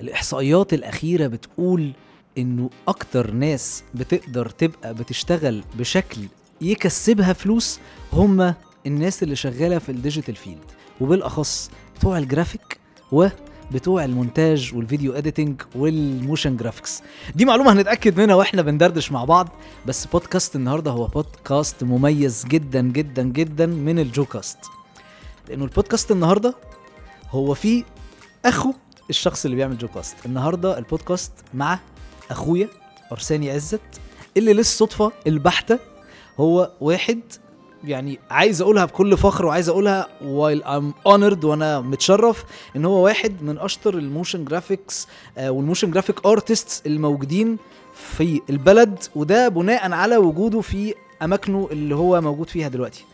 الإحصائيات الأخيرة بتقول إنه أكتر ناس بتقدر تبقى بتشتغل بشكل يكسبها فلوس هم الناس اللي شغالة في ال digital field وبالأخص بتوع الجرافيك وبتوع المونتاج وال video editing وال motion graphics دي معلومة هنتأكد منها وإحنا بندردش مع بعض بس بودكاست النهارده هو بودكاست مميز جدا جدا جدا من الجو كاست لأنه البودكاست النهارده هو فيه أخو الشخص اللي بيعمل جو كاست النهارده البودكاست مع أخويا أرساني عزت اللي للصدفة البحتة هو واحد يعني عايز أقولها بكل فخر وعايز أقولها while I'm honored وأنا متشرف إن هو واحد من أشطر ال motion graphics وال motion graphic artists الموجودين في البلد وده بناء على وجوده في أماكنه اللي هو موجود فيها دلوقتي.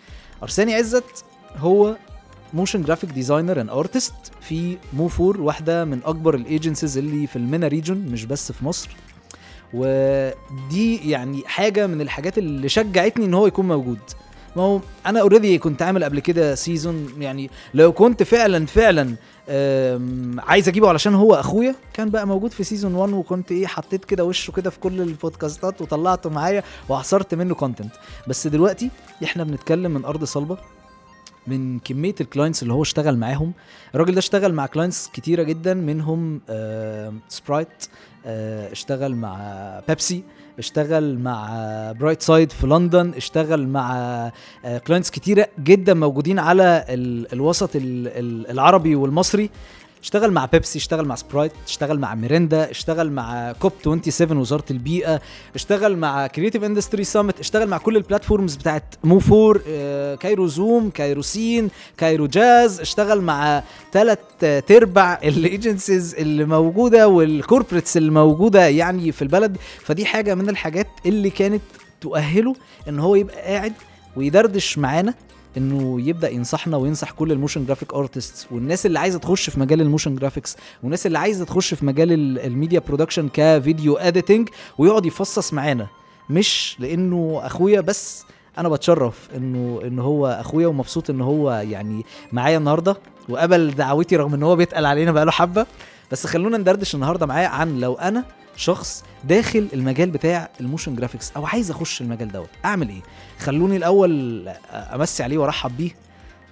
أرساني عزت هو motion graphic designer and artist في موفور واحدة من أكبر ال agencies اللي في ال MENA region مش بس في مصر. ودي يعني حاجة من الحاجات اللي شجعتني إن هو يكون موجود. ما هو أنا already كنت عامل قبل كده season يعني لو كنت فعلا فعلا عايز أجيبه علشان هو أخويا كان بقى موجود في season 1 وكنت إيه حطيت كده وشه كده في كل البودكاستات وطلعته معايا وعصرت منه content بس دلوقتي إحنا بنتكلم من أرض صلبة. من كمية ال clients اللي هو اشتغل معاهم. الراجل ده اشتغل مع clients كتيرة جدا منهم آه سبرايت آه اشتغل مع بيبسي اشتغل مع برايت سايد في لندن اشتغل مع clients كتيرة جدا موجودين على ال الوسط ال ال العربي والمصري. اشتغل مع بيبسي اشتغل مع سبرايت اشتغل مع ميريندا اشتغل مع كوب 27 وزارة البيئة اشتغل مع Creative Industry Summit اشتغل مع كل ال platforms بتاعت موفور آه كايرو زوم كايرو سين كايرو جاز اشتغل مع ثلاث تربع ال agencies اللي موجودة وال corporates اللي موجودة يعني في البلد. فدي حاجة من الحاجات اللي كانت تؤهله إن هو يبقى قاعد ويدردش معانا إنه يبدأ ينصحنا وينصح كل ال motion graphic artists والناس اللي عايزة تخش في مجال ال motion graphics والناس اللي عايزة تخش في مجال ال- ال media production ك video editing ويقعد يفصص معانا. مش لإنه أخويا بس أنا بتشرف انه إن هو أخويا ومبسوط إن هو يعني معايا النهارده. وقبل دعوتي رغم إن هو بيتقل علينا بقاله حبة بس خلونا ندردش النهارده معاه عن لو أنا شخص داخل المجال بتاع ال motion graphics أو عايز أخش المجال دوت أعمل إيه؟ خلوني الأول أمسي عليه وأرحب بيه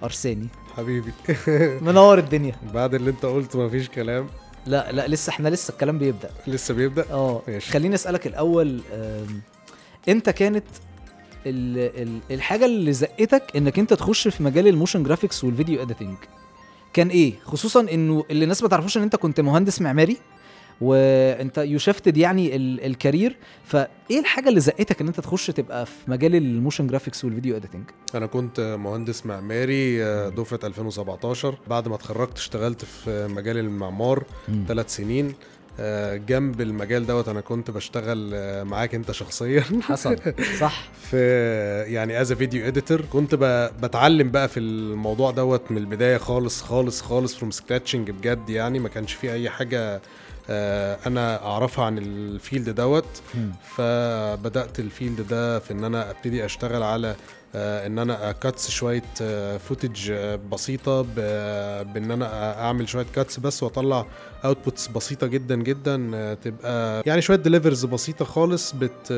أرساني. حبيبي. منور الدنيا. بعد اللي أنت قلته مفيش كلام. لا لا لسه إحنا لسه الكلام بيبدأ. لسه بيبدأ؟ آه. خليني أسألك الأول أنت كانت ال ال الحاجة اللي زقتك إنك أنت تخش في مجال ال motion graphics وال video editing. كان إيه؟ خصوصا إنه اللي الناس ما تعرفوش إن أنت كنت مهندس معماري وأنت you shifted يعني ال ال career. فإيه الحاجة اللي زقتك إن أنت تخش تبقى في مجال ال motion graphics وال video editing أنا كنت مهندس معماري آه، دفعة 2017 بعد ما اتخرجت اشتغلت في مجال المعمار ثلاث سنين. جنب المجال دوت أنا كنت بشتغل آه، معاك أنت شخصيا. حصل. صح. في يعني as video editor كنت بتعلم بقى في الموضوع دوت من البداية خالص خالص خالص from scratchنج بجد يعني. ما كانش في أي حاجة آه، أنا أعرفها عن ال field دوت. فبدأت ال field ده في إن أنا أبتدي أشتغل على آه، إن أنا cuts شوية footage بسيطة ب- بإن أنا أعمل شوية cuts بس وأطلع outputs بسيطة جدا جدا آه، تبقى يعني شوية delivers بسيطة خالص but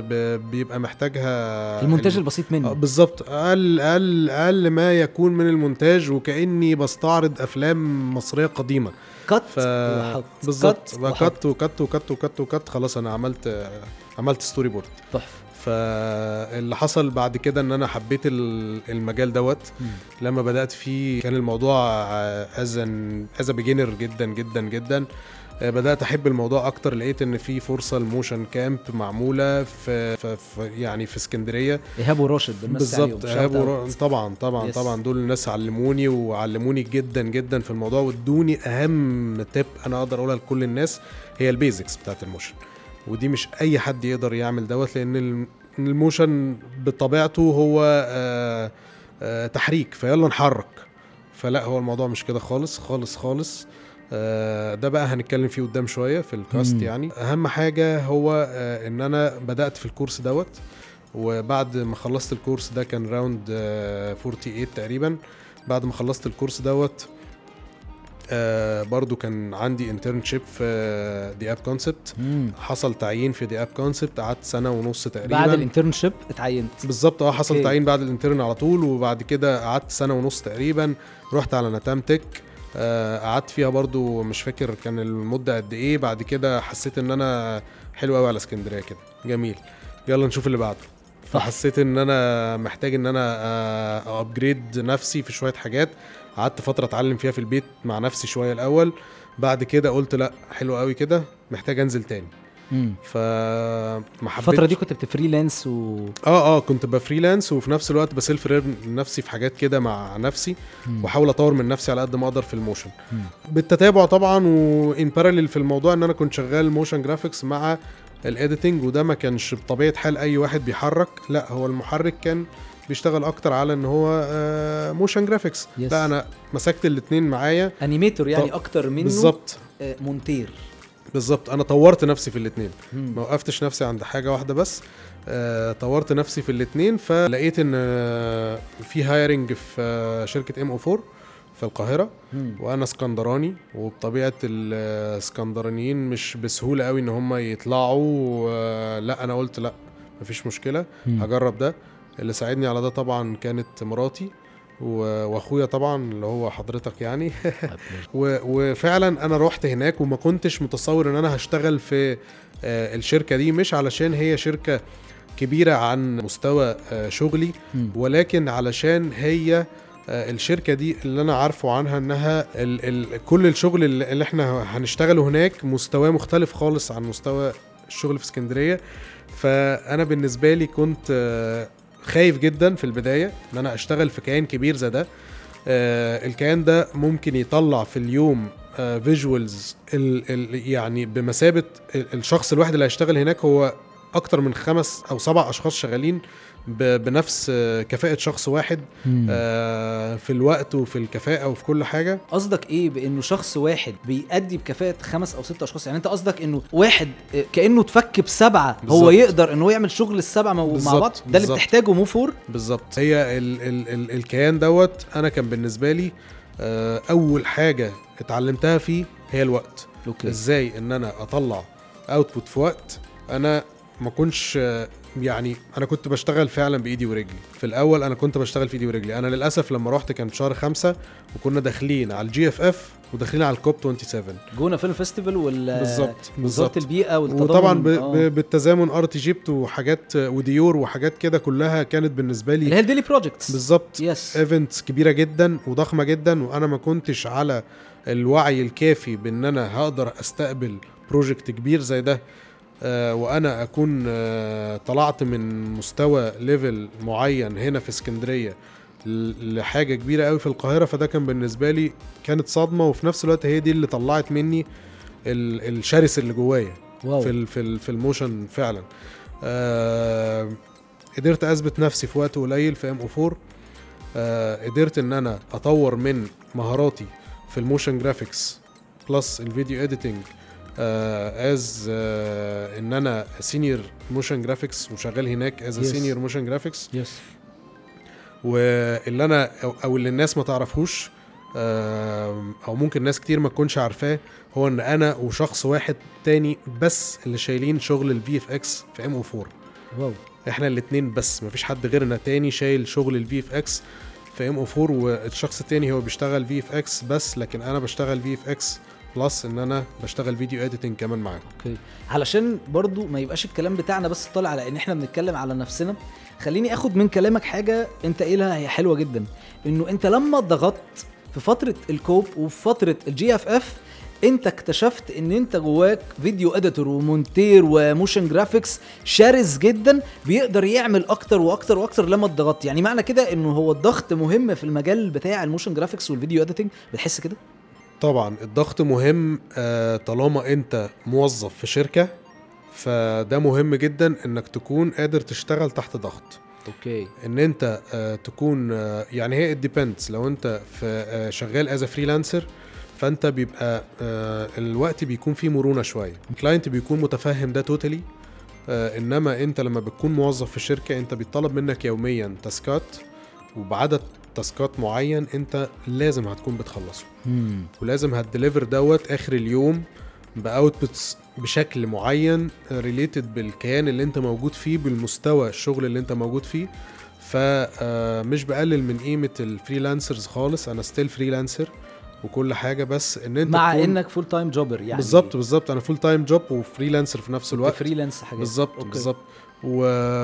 بيبقى محتاجها المونتاج ال- البسيط آه، منه بالظبط. أقل أقل أقل ما يكون من المونتاج وكأني بستعرض أفلام مصرية قديمة. ف وحط. بالظبط. كت وكت وكت وكت وكت خلاص أنا عملت عملت storyboard تحفة. فاللي حصل بعد كده إن أنا حبيت ال- المجال دوت. لما بدأت فيه كان الموضوع as as beginner جدا جدا جدا بدأت أحب الموضوع أكتر لقيت إن في فرصة ال Motion Camp معمولة في, في, في يعني في اسكندرية إيهاب وراشد. بالظبط إيهاب. ورا- طبعا طبعا Yes. طبعا دول الناس علموني وعلموني جدا جدا في الموضوع وادوني أهم تip أنا أقدر أقولها لكل الناس هي ال basics بتاعت ال motion ودي مش أي حد يقدر يعمل دوت لأن ال- ال motion بطبيعته هو آه آه تحريك يلا نحرك. فلا هو الموضوع مش كده خالص خالص خالص. آه، ده بقى هنتكلم فيه قدام شوية في الكاست مم. يعني. أهم حاجة هو إن أنا بدأت في ال course دوت وبعد ما خلصت ال course ده كان round 48 تقريبا. بعد ما خلصت ال course دوت آه برضو كان عندي internship في D Up Concept. حصل تعيين في D Up Concept قعدت سنة ونص تقريبا. بعد ال internship اتعينت. بالظبط آه حصل okay. تعيين بعد ال intern على طول وبعد كده قعدت سنة ونص تقريبا. رحت على نتام tech آه، قعدت فيها برضو مش فاكر كان المدة قد إيه. بعد كده حسيت إن أنا حلو قوي على اسكندرية كده. جميل. يلا نشوف اللي بعده. فحسيت إن أنا محتاج إن أنا upgrade نفسي في شوية حاجات. قعدت فترة أتعلم فيها في البيت مع نفسي شوية الأول. بعد كده قلت لأ حلو قوي كده محتاج أنزل تاني. حبيتش. الفترة دي كنت بت freelance و آه آه كنت ب freelance وفي نفس الوقت ب self نفسي في حاجات كده مع نفسي. وأحاول أطور من نفسي على قد ما أقدر في ال motion. مم. بالتتابع طبعا و in parallel في الموضوع إن أنا كنت شغال motion graphics مع ال editing وده ما كانش بطبيعة حال أي واحد بيحرك. لأ هو المحرك كان بيشتغل أكتر على إن هو motion graphics Yes. لا أنا مسكت الاتنين معايا. animator يعني أكتر منه بالظبط. آه، مونتير. بالظبط. أنا طورت نفسي في الاتنين. مم. ما وقفتش نفسي عند حاجة واحدة بس. آه، طورت نفسي في الاثنين فلقيت إن آه، في hiring في آه، شركة MO4 في القاهرة. مم. وأنا اسكندراني وبطبيعة الاسكندرانيين مش بسهولة قوي إن هم يطلعوا آه، لأ أنا قلت لأ مفيش مشكلة. مم. هجرب ده. اللي ساعدني على ده طبعا كانت مراتي وأخويا طبعا اللي هو حضرتك يعني وفعلا أنا رحت هناك وما كنتش متصور إن أنا هشتغل في آه، الشركة دي مش علشان هي شركة كبيرة عن مستوى آه، شغلي. ولكن علشان هي آه، الشركة دي اللي أنا عارفه عنها إنها ال ال كل الشغل اللي إحنا هنشتغله هناك مستواه مختلف خالص عن مستوى الشغل في اسكندرية فأنا بالنسبة لي كنت خايف جدا في البداية إن أنا أشتغل في كيان كبير زي ده. آه، الكيان ده ممكن يطلع في اليوم فيجوالز يعني بمثابة ال- الشخص الواحد اللي هيشتغل هناك هو أكتر من خمس أو سبع أشخاص شغالين بنفس كفاءة شخص واحد. آه، في الوقت وفي الكفاءة وفي كل حاجة. قصدك إيه بإنه شخص واحد بيأدي بكفاءة خمس أو ست أشخاص؟ يعني أنت قصدك إنه واحد آه، كأنه اتفك بسبعة هو بالظبط. يقدر ان هو يعمل شغل السبعة مع بعض؟ ده اللي. بتحتاجه MO4 بالظبط. هي ال ال ال الكيان دوت أنا كان بالنسبة لي آه، أول حاجة اتعلمتها فيه هي الوقت. okay. إزاي إن أنا أطلع output في وقت أنا ما آه، يعني أنا كنت بشتغل فعلا بإيدي ورجلي. في الأول أنا كنت بشتغل في إيدي ورجلي. أنا للأسف لما رحت كان في شهر خمسة وكنا داخلين على ال GFF وداخلين على ال COP 27 جونة film festival وال بالظبط بالظبط. البيئة والتضامن. وطبعا ب... آه. بالتزامن Art Egypt وحاجات وديور وحاجات كده كلها كانت بالنسبة اللي لي هي ال daily projects بالظبط. yes events كبيرة جدا وضخمة جدا وأنا ما كنتش على الوعي الكافي بإن أنا هقدر أستقبل project كبير زي ده. وأنا أكون آه طلعت من مستوى level معين هنا في اسكندرية لحاجة كبيرة قوي في القاهرة فده كان بالنسبة لي كانت صدمة وفي نفس الوقت هي دي اللي طلعت مني ال- الشرس اللي جوايا في ال- في ال- في ال motion فعلا. آه قدرت أثبت نفسي في وقت قليل في MO4 آه قدرت إن أنا أطور من مهاراتي في ال motion graphics plus ال video editing as إن أنا senior motion graphics وشغال هناك as. senior motion graphics yes واللي أنا أو اللي الناس ما تعرفوش آم، أو ممكن ناس كتير ما تكونش عارفاه هو إن أنا وشخص واحد تاني بس اللي شايلين شغل ال VFX في MO4 wow. إحنا الاتنين بس مفيش حد غيرنا تاني شايل شغل ال VFX في MO4 والشخص التاني هو بيشتغل VFX بس لكن أنا بشتغل VFX plus إن أنا بشتغل video editing كمان معاهم okay. علشان برضو ما يبقاش الكلام بتاعنا بس طالع على إن إحنا بنتكلم على نفسنا خليني آخد من كلامك حاجة أنت قايلها هي حلوة جدا. إنه أنت لما ضغطت في فترة ال COP وفي فترة ال GFF أنت اكتشفت إن أنت جواك video editor ومونتير و motion graphics شرس جدا بيقدر يعمل أكتر وأكتر وأكتر لما اتضغطت. يعني معنى كده إنه هو الضغط مهم في المجال بتاع ال motion graphics وال video editing بتحس كده؟ طبعا الضغط مهم آه، طالما أنت موظف في شركة فده مهم جدا إنك تكون قادر تشتغل تحت ضغط. okay. إن أنت آه، تكون آه، يعني هي depends لو أنت في شغال as freelancer فأنت بيبقى الوقت بيكون فيه مرونة شوية. ال client بيكون متفهم ده totally إنما أنت لما بتكون موظف في الشركة أنت بيطلب منك يوميا تاسكات وبعدد تاسكات معين انت لازم هتكون بتخلصه. مم. ولازم هت deliver دوت آخر اليوم ب outputs بشكل معين related بالكيان اللي انت موجود فيه بالمستوى الشغل اللي انت موجود فيه. فمش بقلل من قيمة ال freelancers خالص أنا still freelancer وكل حاجة بس إن انت مع إنك full time جوبر يعني. بالظبط بالظبط أنا full time job و freelancer في نفس الوقت. freelance حاجات. بالظبط. بالظبط. و...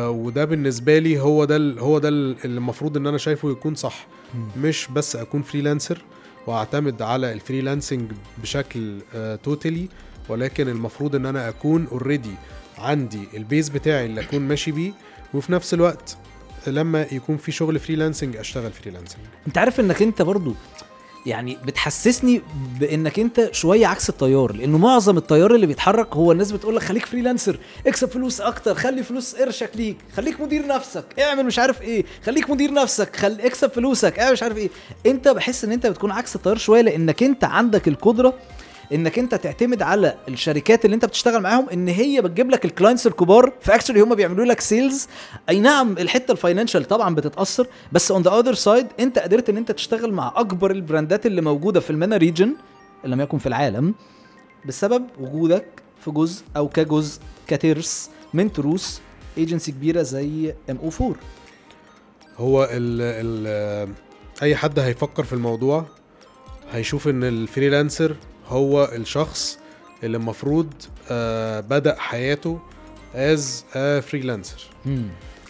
وده بالنسبة لي هو ده ال... هو ده ال- اللي المفروض إن أنا شايفه يكون صح مم. مش بس أكون freelancer وأعتمد على ال freelancing بشكل total ي ولكن المفروض إن أنا أكون already عندي ال base بتاعي اللي أكون ماشي بيه وفي نفس الوقت لما يكون في شغل freelancing أشتغل freelancing أنت عارف إنك أنت برضو يعني بتحسسني بإنك أنت شوية عكس التيار لأنه معظم التيار اللي بيتحرك هو الناس بتقول لك خليك freelancer اكسب فلوس أكتر خلي فلوس قرشك ليك خليك مدير نفسك اعمل مش عارف إيه خليك مدير نفسك خل... اكسب فلوسك اعمل مش عارف إيه. أنت بحس إن أنت بتكون عكس التيار شوية لأنك أنت عندك القدرة إنك أنت تعتمد على الشركات اللي أنت بتشتغل معاهم إن هي بتجيب لك ال clients الكبار. ف actually هم بيعملوا لك sales أي نعم الحتة ال financial طبعا بتتأثر بس on the other side أنت قدرت إن أنت تشتغل مع أكبر البراندات اللي موجودة في ال MENA region إن لم يكن في العالم بسبب وجودك في جزء أو كجزء كترس من تروس ايجنسي كبيرة زي MO4 هو ال ال أي حد هيفكر في الموضوع هيشوف إن ال freelancer هو الشخص اللي المفروض آه بدأ حياته as freelancer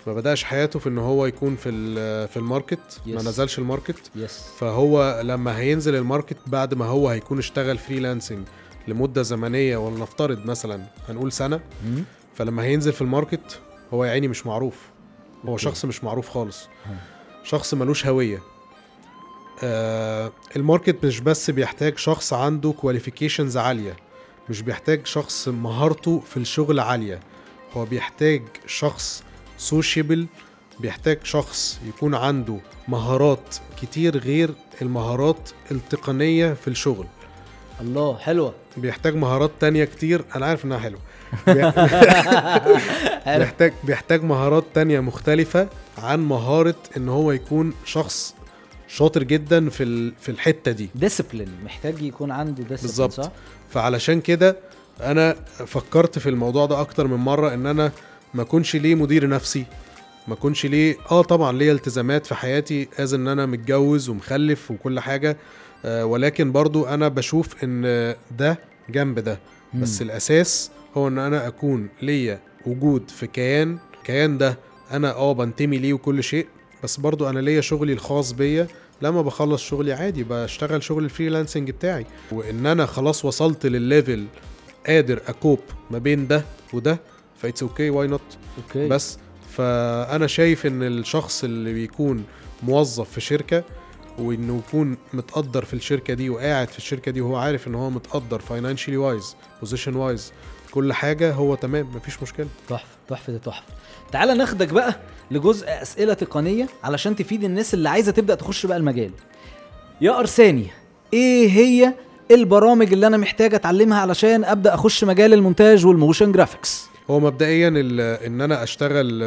ما بدأش حياته في إن هو يكون في ال- في ال market. ما Yes. نزلش ال market. yes فهو لما هينزل ال market بعد ما هو هيكون اشتغل freelancing لمدة زمنية ولنفترض مثلا هنقول سنة فلما هينزل في ال market هو يا عيني مش معروف. هو okay. شخص مش معروف خالص. هم. شخص ملوش هوية. ال market مش بس بيحتاج شخص عنده qualifications عالية مش بيحتاج شخص مهارته في الشغل عالية. هو بيحتاج شخص sociable بيحتاج شخص يكون عنده مهارات كتير غير المهارات التقنية في الشغل. الله حلوة. بيحتاج مهارات تانية كتير. أنا عارف إنها حلوة. بي- بيحتاج بيحتاج مهارات تانية مختلفة عن مهارة إن هو يكون شخص شاطر جدا في في الحتة دي discipline محتاج يكون عنده discipline بالظبط. فعلشان كده أنا فكرت في الموضوع ده أكتر من مرة إن أنا ما أكونش ليه مدير نفسي ما أكونش ليه آه طبعا ليا التزامات في حياتي as إن أنا متجوز ومخلف وكل حاجة آه ولكن برضو أنا بشوف إن ده جنب ده بس مم. الأساس هو إن أنا أكون ليا وجود في كيان كيان ده أنا آه بنتمي ليه وكل شيء بس برضو أنا ليا شغلي الخاص بيا لما بخلص شغلي عادي بشتغل شغل ال freelancing بتاعي. وإن أنا خلاص وصلت للل level قادر أ cope ما بين ده وده ف it's okay why not okay بس فأنا شايف إن الشخص اللي بيكون موظف في شركة وإنه يكون متقدر في الشركة دي وقاعد في الشركة دي وهو عارف إن هو متقدر financially wise position wise كل حاجة هو تمام مفيش مشكلة. تحفة. تحفة تحفة. تعالى ناخدك بقى لجزء أسئلة تقنية علشان تفيد الناس اللي عايزة تبدأ تخش بقى المجال. يا أرساني إيه هي البرامج اللي أنا محتاج أتعلمها علشان أبدأ أخش مجال المونتاج وال motion graphics؟ هو مبدئيا إن أنا أشتغل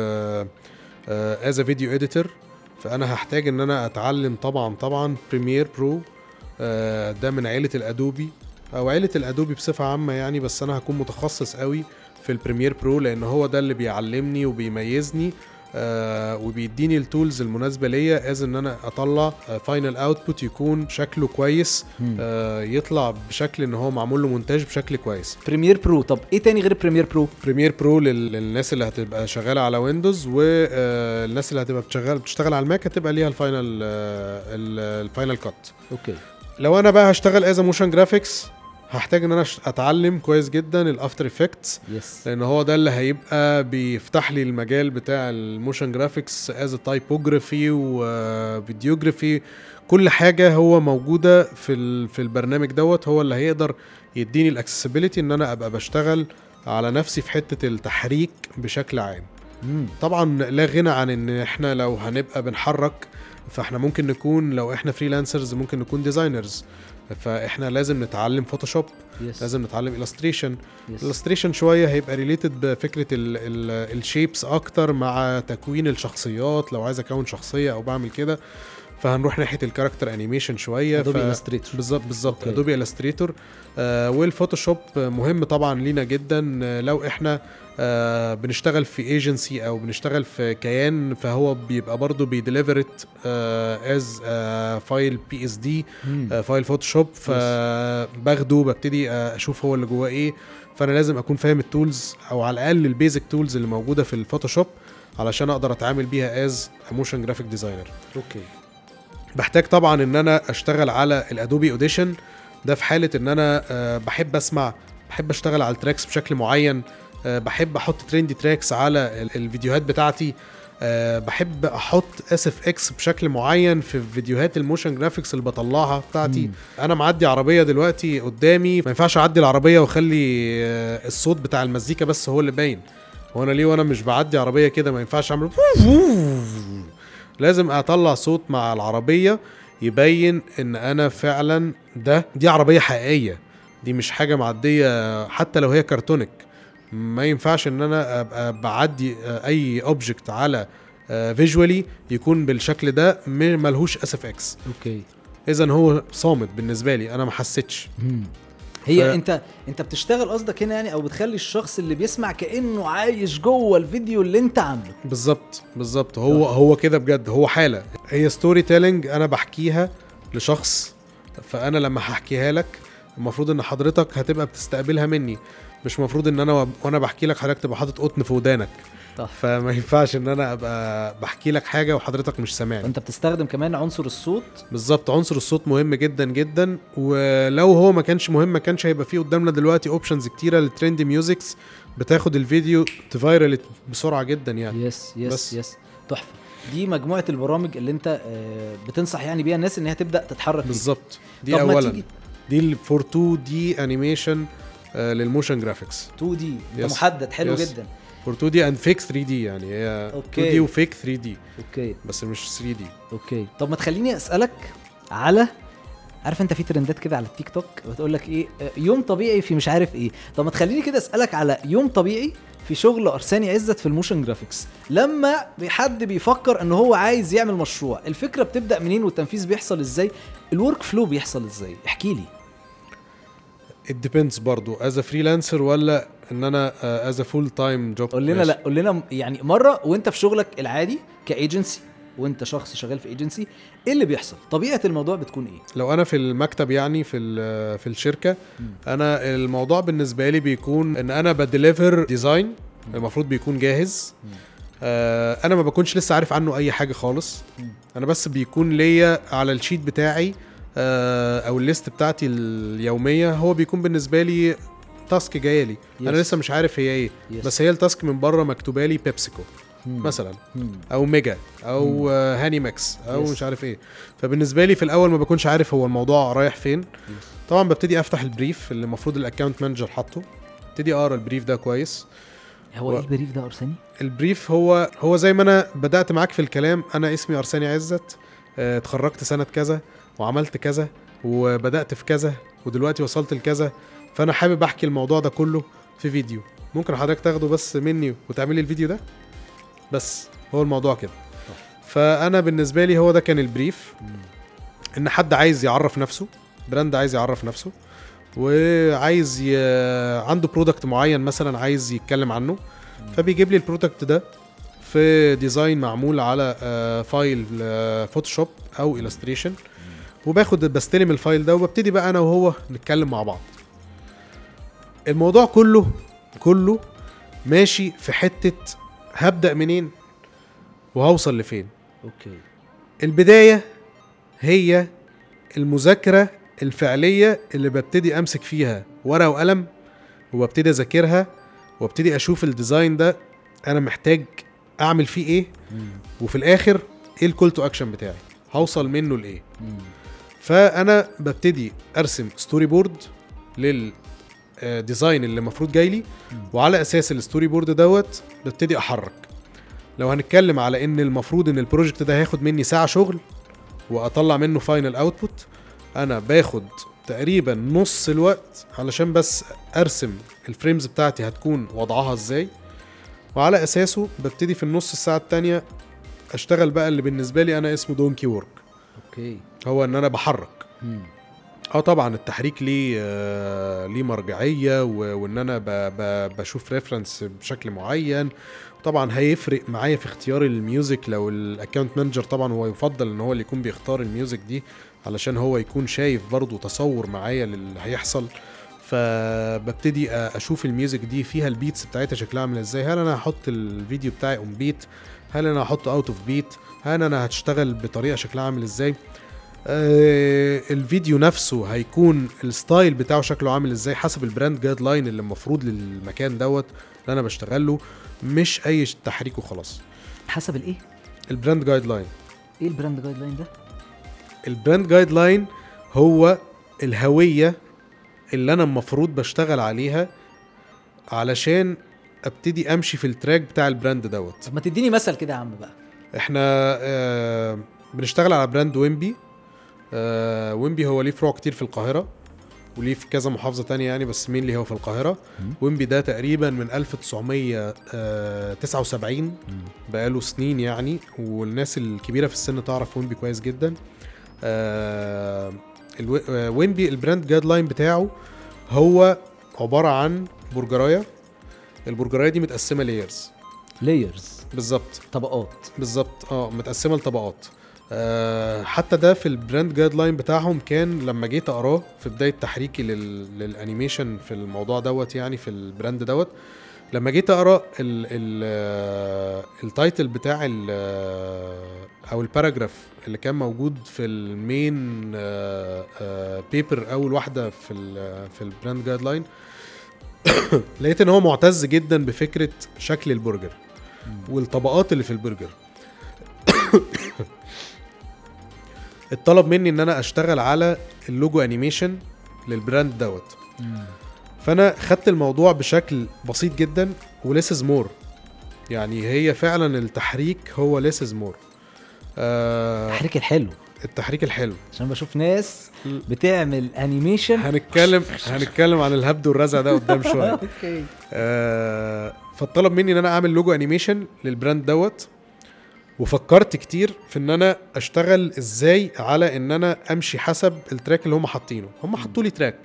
as video editor فأنا هحتاج إن أنا أتعلم طبعا طبعا Premiere Pro ده من عيلة ال Adobe أو عيلة ال Adobe بصفة عامة يعني بس أنا هكون متخصص قوي في ال Premiere Pro لأن هو ده اللي بيعلمني وبيميزني آه وبيديني ال tools المناسبة ليا as إن أنا أطلع final output يكون شكله كويس آه يطلع بشكل إن هو معمول له مونتاج بشكل كويس. Premiere Pro طب إيه تاني غير Premiere Pro Premiere Pro لل- للناس اللي هتبقى شغالة على Windows والناس اللي هتبقى بتشغل بتشتغل على ال Mac هتبقى ليها ال final آه، ال- ال Final Cut okay. لو أنا بقى هشتغل as motion graphics هحتاج إن أنا أتعلم كويس جدا ال After Effects yes لأن هو ده اللي هيبقى بيفتح لي المجال بتاع ال motion graphics as typography و videography كل حاجة هو موجودة في في البرنامج دوت هو اللي هيقدر يديني ال accessibility إن أنا أبقى بشتغل على نفسي في حتة التحريك بشكل عام. مم. طبعا لا غنى عن إن إحنا لو هنبقى بنحرك فإحنا ممكن نكون لو إحنا freelancers ممكن نكون designers فإحنا لازم نتعلم Photoshop yes لازم نتعلم illustration. Yes illustration شوية هيبقى related بفكرة ال shapes أكتر مع تكوين الشخصيات. لو عايز أكون شخصية أو بعمل كده فهنروح ناحية ال character animation شوية Adobe Illustrator بالظبط بالظبط. Adobe Illustrator وال Photoshop مهم طبعا لينا جدا. آه، لو إحنا آه بنشتغل في ايجنسي أو بنشتغل في كيان فهو بيبقى برضه بي delivered as file PSD file Photoshop فباخده ببتدي آه، أشوف هو اللي جواه إيه. فأنا لازم أكون فاهم ال tools أو على الأقل ال basic tools اللي موجودة في ال Photoshop علشان أقدر أتعامل بيها as motion graphic designer okay. بحتاج طبعا إن أنا أشتغل على ال Adobe Audition. ده في حالة إن أنا آه، بحب أسمع بحب أشتغل على ال tracks بشكل معين آه، بحب أحط trendy tracks على ال- الفيديوهات بتاعتي آه، بحب أحط SFX بشكل معين في فيديوهات ال motion graphics اللي بطلعها بتاعتي. مم. أنا معدي عربية دلوقتي قدامي. ما ينفعش أعدي العربية وأخلي الصوت بتاع المزيكا بس هو اللي باين. هو أنا ليه وأنا مش بعدي عربية كده؟ ما ينفعش أعمل لازم أطلع صوت مع العربية يبين إن أنا فعلا ده دي عربية حقيقية. دي مش حاجة معدية حتى لو هي cartoonic. ما ينفعش إن أنا أبقى بعدي آه، أي object على visually يكون بالشكل ده ملهوش SFX okay. اذا هو صامت بالنسبة لي أنا ما حسيتش. هي ف- انت انت بتشتغل قصدك هنا يعني أو بتخلي الشخص اللي بيسمع كأنه عايش جوه الفيديو اللي انت عامله. بالظبط بالظبط. هو هو كده بجد. هو حالة. هي storytelling أنا بحكيها لشخص فأنا لما هحكيها لك المفروض ان حضرتك هتبقى بتستقبلها مني. مش المفروض ان أنا وأنا بحكي لك حضرتك تبقى حاطط قطن في ودانك. صح فما ينفعش ان أنا ابقى بحكي لك حاجة وحضرتك مش سامعني. فانت بتستخدم كمان عنصر الصوت؟ بالظبط عنصر الصوت مهم جدا جدا. ولو هو ما كانش مهم ما كانش هيبقى فيه قدامنا دلوقتي options كتيرة لل trend musics بتاخد الفيديو ت viral بسرعة جدا يعني. yes yes بس. Yes تحفة. دي مجموعة البرامج اللي انت آه، بتنصح يعني بيها الناس إن هي تبدأ تتحرك بالظبط. دي اولا. دي ال- فور 2 دي انيميشن للموشن جرافيكس 2 دي. محدد حلو يس. جدا. فور 2 دي اند فيك 3 دي يعني هي أوكي. 2 دي وفيك 3 دي أوكي. بس مش 3 دي أوكي. طب ما تخليني أسألك على عارف أنت في ترندات كده على التيك توك بتقول لك إيه؟ آه، يوم طبيعي في مش عارف إيه. طب ما تخليني كده أسألك على يوم طبيعي في شغل أرساني عزت في الموشن جرافيكس لما حد بيفكر إن هو عايز يعمل مشروع الفكرة بتبدأ منين والتنفيذ بيحصل إزاي؟ ال workflow بيحصل إزاي؟ احكي لي. It depends برضو. As freelancer ولا إن أنا as full time job قول لنا لا قول لنا يعني مرة وأنت في شغلك العادي كايجنسي وأنت شخص شغال في ايجنسي إيه اللي بيحصل؟ طبيعة الموضوع بتكون إيه؟ لو أنا في المكتب يعني في في الشركة مم. أنا الموضوع بالنسبة لي بيكون إن أنا ب deliver design المفروض بيكون جاهز. آه أنا ما بكونش لسه عارف عنه أي حاجة خالص. مم. أنا بس بيكون ليا على ال sheet بتاعي أو ال list بتاعتي اليومية هو بيكون بالنسبة لي task جاية لي أنا Yes. لسه مش عارف هي إيه Yes. بس هي ال task من بره مكتوبة لي PepsiCo مم. مثلا مم. أو ميجا أو آه، هاني ماكس أو Yes. مش عارف إيه فبالنسبة لي في الأول ما بكونش عارف هو الموضوع رايح فين طبعا ببتدي أفتح ال brief اللي المفروض ال account manager حاطه ابتدي أقرأ ال brief ده كويس هو و- إيه ال brief ده أرساني ال brief هو هو زي ما أنا بدأت معاك في الكلام أنا اسمي ارساني عزت آه، اتخرجت سنة كذا وعملت كذا وبدأت في كذا ودلوقتي وصلت لكذا. فأنا حابب أحكي الموضوع ده كله في فيديو. ممكن حضرتك تاخده بس مني وتعملي الفيديو ده؟ بس هو الموضوع كده. فأنا بالنسبة لي هو ده كان ال brief. إن حد عايز يعرف نفسه brand عايز يعرف نفسه وعايز ي... عنده product معين مثلا عايز يتكلم عنه فبيجيب لي ال product ده في design معمول على آه، file آه، فوتوشوب أو illustration وباخد بستلم ال file ده وببتدي بقى أنا وهو نتكلم مع بعض. الموضوع كله كله ماشي في حتة هبدأ منين وهوصل لفين. okay. البداية هي المذاكرة الفعلية اللي ببتدي أمسك فيها ورقة وقلم وببتدي أذاكرها وابتدي أشوف ال design ده أنا محتاج أعمل فيه إيه وفي الآخر إيه ال call to action بتاعي؟ هوصل منه لإيه؟ فأنا ببتدي أرسم storyboard لل design اللي المفروض جاي لي وعلى أساس ال storyboard دوت ببتدي أحرك. لو هنتكلم على إن المفروض إن ال project ده هياخد مني ساعة شغل وأطلع منه final output أنا باخد تقريبا نص الوقت علشان بس أرسم ال frames بتاعتي هتكون وضعها إزاي. وعلى أساسه ببتدي في النص الساعة التانية أشتغل بقى اللي بالنسبة لي أنا اسمه donkey work okay. هو إن أنا بحرك. مم. آه طبعا التحريك ليه آه ليه مرجعية وإن أنا ب ب بشوف reference بشكل معين. طبعا هيفرق معايا في اختيار ال music لو ال account manager طبعا هو يفضل إن هو اللي يكون بيختار ال music دي علشان هو يكون شايف برضو تصور معايا للي هيحصل. فببتدي أشوف ال music دي فيها ال beats بتاعتها شكلها عامل إزاي. هل أنا هحط الفيديو بتاعي on beat هل أنا هحطه out of beat هل أنا هتشتغل بطريقة شكلها عامل إزاي؟ آه الفيديو نفسه هيكون ال style بتاعه شكله عامل إزاي حسب ال brand guideline اللي المفروض للمكان دوت اللي أنا بشتغل له مش أي تحريك وخلاص. حسب الإيه؟ البراند جايد لاين إيه البراند جايد لاين ده؟ ال brand guideline هو الهوية اللي أنا المفروض بشتغل عليها علشان أبتدي أمشي في ال track بتاع ال brand دوت. طب ما تديني مثل كده يا عم بقى. إحنا آه بنشتغل على brand ويمبي. آه ويمبي هو ليه فروع كتير في القاهرة وليه في كذا محافظة تانية يعني بس مين اللي هو في القاهرة. ويمبي ده تقريبا من 1979 بقاله سنين يعني والناس الكبيرة في السن تعرف ويمبي كويس جدا. آه آه، ويمبي ال brand guideline بتاعه هو عبارة عن برجراية. البرجراية دي متقسمة layers layers بالظبط. طبقات. بالظبط. آه متقسمة لطبقات. آه حتى ده في ال brand guideline بتاعهم كان لما جيت أقراه في بداية تحريكي لل... لل animation في الموضوع دوت يعني في ال brand دوت لما جيت أقرأ ال... ال... آه، ال title بتاع ال... آه، أو ال paragraph اللي كان موجود في ال main آه، آه، paper أول واحدة في ال... في ال brand guideline لقيت إن هو معتز جدا بفكرة شكل البرجر. والطبقات اللي في البرجر. اتطلب مني إن أنا أشتغل على ال logo animation لل brand دوت. فأنا خدت الموضوع بشكل بسيط جدا و less is more يعني هي فعلا التحريك هو less is more آه التحريك الحلو. التحريك الحلو. عشان بشوف ناس بتعمل animation. هنتكلم هنتكلم عن الهبد والرزع ده قدام شوية. okay. آه، فطلب مني إن أنا أعمل logo animation لل brand دوت. وفكرت كتير في إن أنا أشتغل إزاي على إن أنا أمشي حسب ال track اللي هم حاطينه. هم حطوا لي track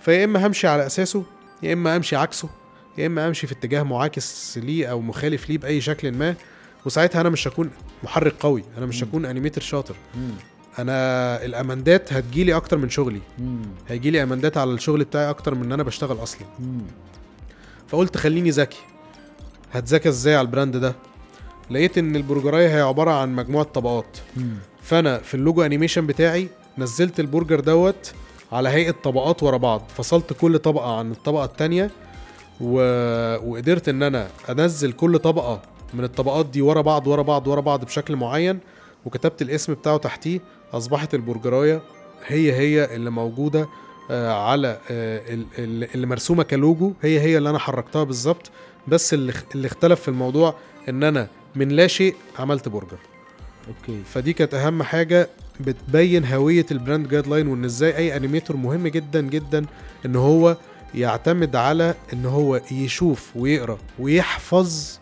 فيا إما همشي على أساسه يا إما أمشي عكسه يا إما أمشي في اتجاه معاكس ليه أو مخالف ليه بأي شكل ما. وساعتها أنا مش هكون محرك قوي أنا مش. هكون animator شاطر. مم. أنا ال amendات هتجيلي أكتر من شغلي. هيجيلي amendات على الشغل بتاعي أكتر من إن أنا بشتغل أصلا. مم. فقلت خليني ذكي. هتذاكى إزاي على ال brand ده؟ لقيت إن البرجراية هي عبارة عن مجموعة طبقات. مم. فأنا في ال logo animation بتاعي نزلت البرجر دوت على هيئة طبقات ورا بعض. فصلت كل طبقة عن الطبقة التانية و... وقدرت إن أنا أنزل كل طبقة من الطبقات دي ورا بعض ورا بعض ورا بعض بشكل معين. وكتبت الاسم بتاعه تحتيه. أصبحت البرجراية هي هي اللي موجودة آه، على آه، ال- ال- اللي مرسومة كلوجو. هي هي اللي أنا حركتها بالظبط. بس اللي اللي اختلف في الموضوع إن أنا من لا شيء عملت برجر. okay. فدي كانت أهم حاجة بتبين هوية ال brand guideline وإن إزاي أي animator مهم جدا جدا إن هو يعتمد على إن هو يشوف ويقرأ ويحفظ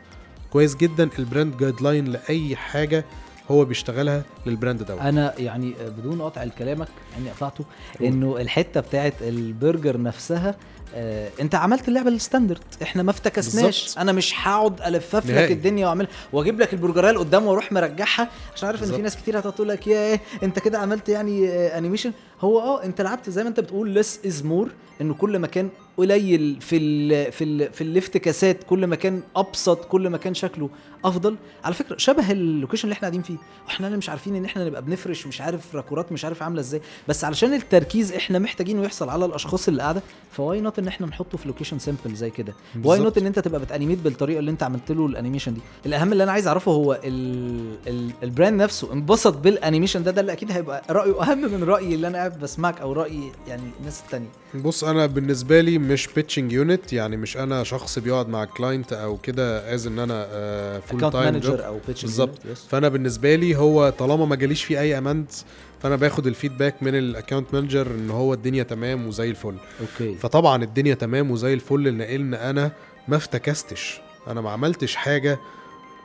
كويس جدا ال brand guideline لأي حاجة هو بيشتغلها لل brand دوت. أنا يعني بدون قطع كلامك يعني قطعته. إنه الحتة بتاعت البرجر نفسها آه انت عملت اللعبة ال standard إحنا ما افتكسناش. أنا مش هقعد ألفف لك. الدنيا واعمل واجيب لك البرجرايه اللي قدام وأروح مرجعها عشان عارف ان في. ناس كتير هتقول لك يا إيه انت كده عملت يعني آه animation هو آه انت لعبت زي ما انت بتقول less is more إنه كل ما كان قليل في ال في ال في الافتكاسات كل ما كان أبسط كل ما كان شكله أفضل. على فكرة شبه ال location اللي إحنا قاعدين فيه. وإحنا مش عارفين إن إحنا نبقى بنفرش مش عارف راكورات مش عارف عاملة إزاي. بس علشان التركيز إحنا محتاجينه يحصل على الأشخاص اللي قاعدة ف why not إن إحنا نحطه في location simple زي كده. why. not إن انت تبقى بت animate بالطريقة اللي انت عملت له ال animation دي. الأهم اللي أنا عايز أعرفه هو ال ال ال brand نفسه انبسط بال animation ده ده اللي أكيد هيبقى رأيه أهم من رأيي اللي أنا قاعد بسمعك أو رأي يعني الناس التانية. بص أنا بالنسبة لي مش بيتشنج يونت يعني مش أنا شخص بيقعد مع client أو كده as in أنا full time job manager أو بالظبط. فأنا بالنسبة لي هو طالما ما جاليش فيه أي amend فأنا باخد ال feedback من ال account manager إن هو الدنيا تمام وزي الفل. okay. فطبعا الدنيا تمام وزي الفل لأن أنا ما افتكستش. أنا ما عملتش حاجة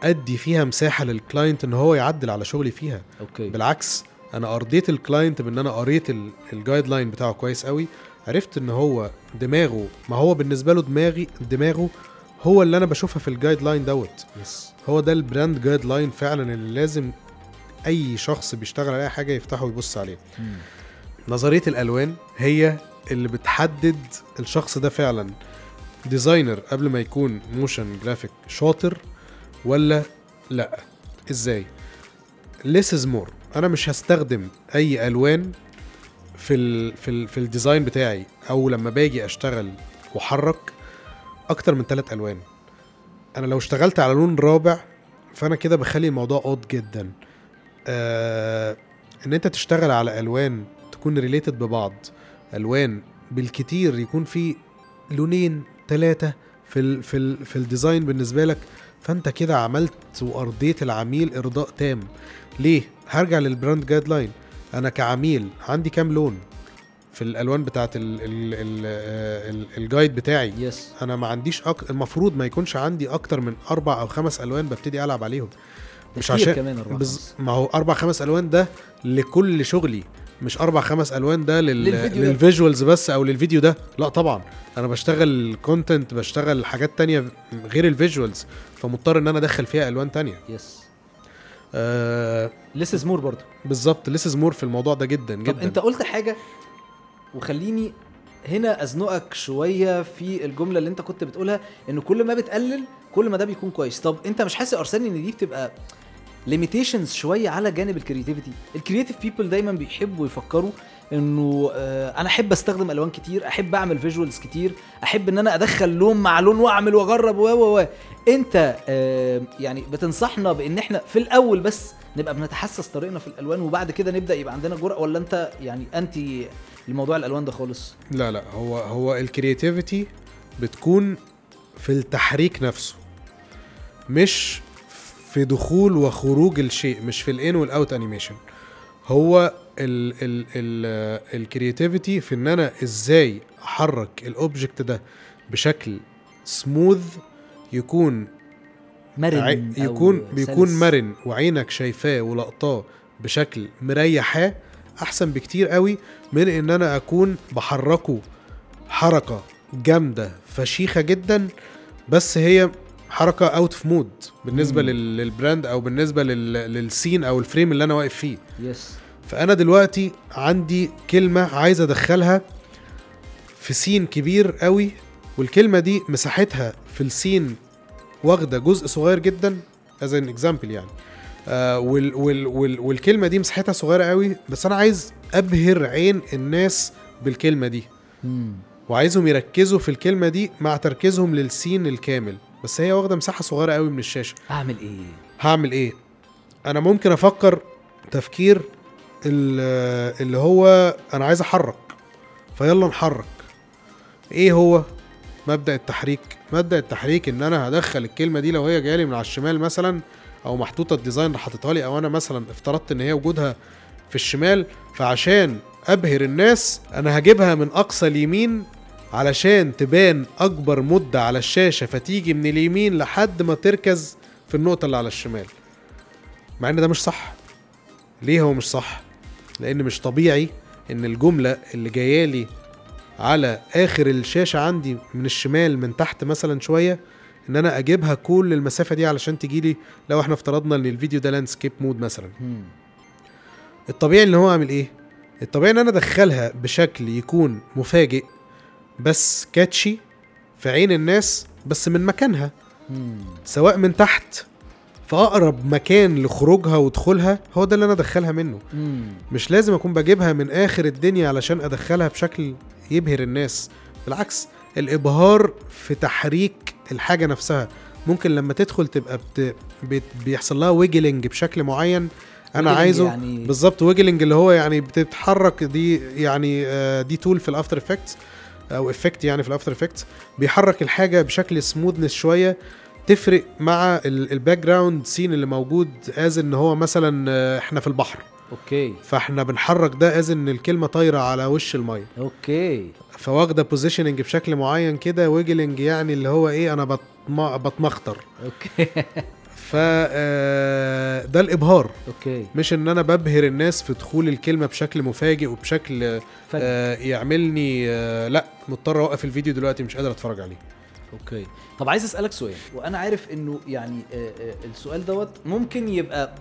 أدي فيها مساحة لل client إن هو يعدل على شغلي فيها. okay. بالعكس أنا أرضيت ال client بإن أنا قريت ال guideline بتاعه كويس قوي عرفت إن هو دماغه ما هو بالنسبة له دماغي دماغه هو اللي أنا بشوفها في ال guideline دوت. yes هو ده ال brand guideline فعلا اللي لازم أي شخص بيشتغل على أي حاجة يفتحه ويبص عليه. نظرية الألوان هي اللي بتحدد الشخص ده فعلا. designer قبل ما يكون motion graphic شاطر ولا لأ؟ إزاي؟ less is more. أنا مش هستخدم أي ألوان في ال في ال في ال design بتاعي أو لما باجي أشتغل وأحرك أكتر من ثلاث ألوان. أنا لو اشتغلت على لون رابع فأنا كده بخلي الموضوع odd جدا. آه إن أنت تشتغل على ألوان تكون related ببعض ألوان بالكتير يكون في لونين ثلاثة في ال في ال في ال design بالنسبة لك فأنت كده عملت وأرضيت العميل إرضاء تام. ليه؟ هرجع لل brand guideline أنا كعميل عندي كام لون في الألوان ال ال guide بتاعي؟ yes أنا ما عنديش أك... المفروض ما يكونش عندي أكتر من أربع أو خمس ألوان ببتدي ألعب عليهم. مش عشان كمان أربعة بز... خمس. ما هو أربع خمس ألوان ده لكل شغلي مش أربع خمس ألوان ده لل... لل visuals بس أو للفيديو ده. لا طبعا. أنا بشتغل content بشتغل حاجات تانية غير ال visuals فمضطر إن أنا أدخل فيها ألوان تانية. yes آه less is more برضو بالظبط less is more في الموضوع ده جدا جدا. طب أنت قلت حاجة وخليني هنا أزنقك شوية في الجملة اللي أنت كنت بتقولها ان كل ما بتقلل كل ما ده بيكون كويس. طب أنت مش حاسس يا ارساني إن دي بتبقى limitations شوية على جانب ال creativity ال creative people دايما بيحبوا يفكروا انه آه أنا احب استخدم الوان كتير احب اعمل visuals كتير احب ان أنا ادخل لون مع لون واعمل واجرب و و انت آه يعني بتنصحنا بان إحنا في الأول بس نبقى بنتحسس طريقنا في الالوان وبعد كده نبدأ يبقى عندنا جرأة ولا انت يعني anti الموضوع الالوان ده خالص؟ لا لا هو هو ال creativity بتكون في التحريك نفسه مش في دخول وخروج الشيء مش في ال in وال out animation هو ال creativity في إن أنا إزاي أحرك ال object ده بشكل سموث يكون مرن يكون بيكون سلس. مرن وعينك شايفاه ولقطاه بشكل مريحاه أحسن بكتير قوي من إن أنا أكون بحركه حركة جامدة فشيخة جدا بس هي حركة out of mood بالنسبة مم. لل- لل brand أو بالنسبة لل- لل scene أو ال frame اللي أنا واقف فيه yes فأنا دلوقتي عندي كلمة عايز أدخلها في scene كبير قوي والكلمة دي مساحتها في ال scene واخدة جزء صغير جدا as an example يعني. آه وال وال وال والكلمة دي مساحتها صغيرة قوي بس أنا عايز أبهر عين الناس بالكلمة دي. مم. وعايزهم يركزوا في الكلمة دي مع تركيزهم لل scene الكامل. بس هي واخدة مساحة صغيرة قوي من الشاشة. اعمل إيه؟ هعمل إيه؟ أنا ممكن أفكر تفكير اللي هو أنا عايز أحرك. فيلا نحرك. إيه هو؟ مبدأ التحريك. مبدأ التحريك إن أنا هدخل الكلمة دي لو هي جاية من على الشمال مثلا أو محطوطة الديزاين اللي حاططها لي أو أنا مثلا افترضت إن هي وجودها في الشمال فعشان أبهر الناس أنا هجيبها من أقصى اليمين علشان تبان أكبر مدة على الشاشة فتيجي من اليمين لحد ما تركز في النقطة اللي على الشمال. مع إن ده مش صح. ليه هو مش صح؟ لأن مش طبيعي ان الجملة اللي جاية لي على آخر الشاشة عندي من الشمال من تحت مثلا شوية إن أنا أجيبها كل المسافة دي علشان تجي لي لو إحنا افترضنا إن الفيديو ده landscape mode مثلا. الطبيعي إن هو أعمل إيه الطبيعي إن أنا أدخلها بشكل يكون مفاجئ بس catchy في عين الناس بس من مكانها. سواء من تحت في اقرب مكان لخروجها ودخولها هو ده اللي أنا أدخلها منه. مم. مش لازم أكون بجيبها من آخر الدنيا علشان أدخلها بشكل يبهر الناس. بالعكس الإبهار في تحريك الحاجة نفسها. ممكن لما تدخل تبقى بت... بت... بيحصل لها wiggling بشكل معين. أنا عايزه يعني- بالظبط wiggling اللي هو يعني بتتحرك دي يعني آه، دي tool في ال After Effects أو effect يعني في ال After Effects بيحرك الحاجة بشكل smoothness شوية. تفرق مع ال background scene اللي موجود از ان هو مثلا آه، إحنا في البحر. okay. فإحنا بنحرك ده از ان الكلمة طايرة على وش المية. okay. فواخدة positioning بشكل معين كده wiggling يعني اللي هو إيه أنا بطم... بتمخطر. okay. ف آه، ده الإبهار. أوكي. مش إن أنا ببهر الناس في دخول الكلمة بشكل مفاجئ وبشكل. آه يعملني آه لأ مضطر أوقف الفيديو دلوقتي مش قادر أتفرج عليه. okay. طب عايز أسألك سؤال وأنا عارف إنه يعني آه، آه، السؤال دوت ممكن يبقى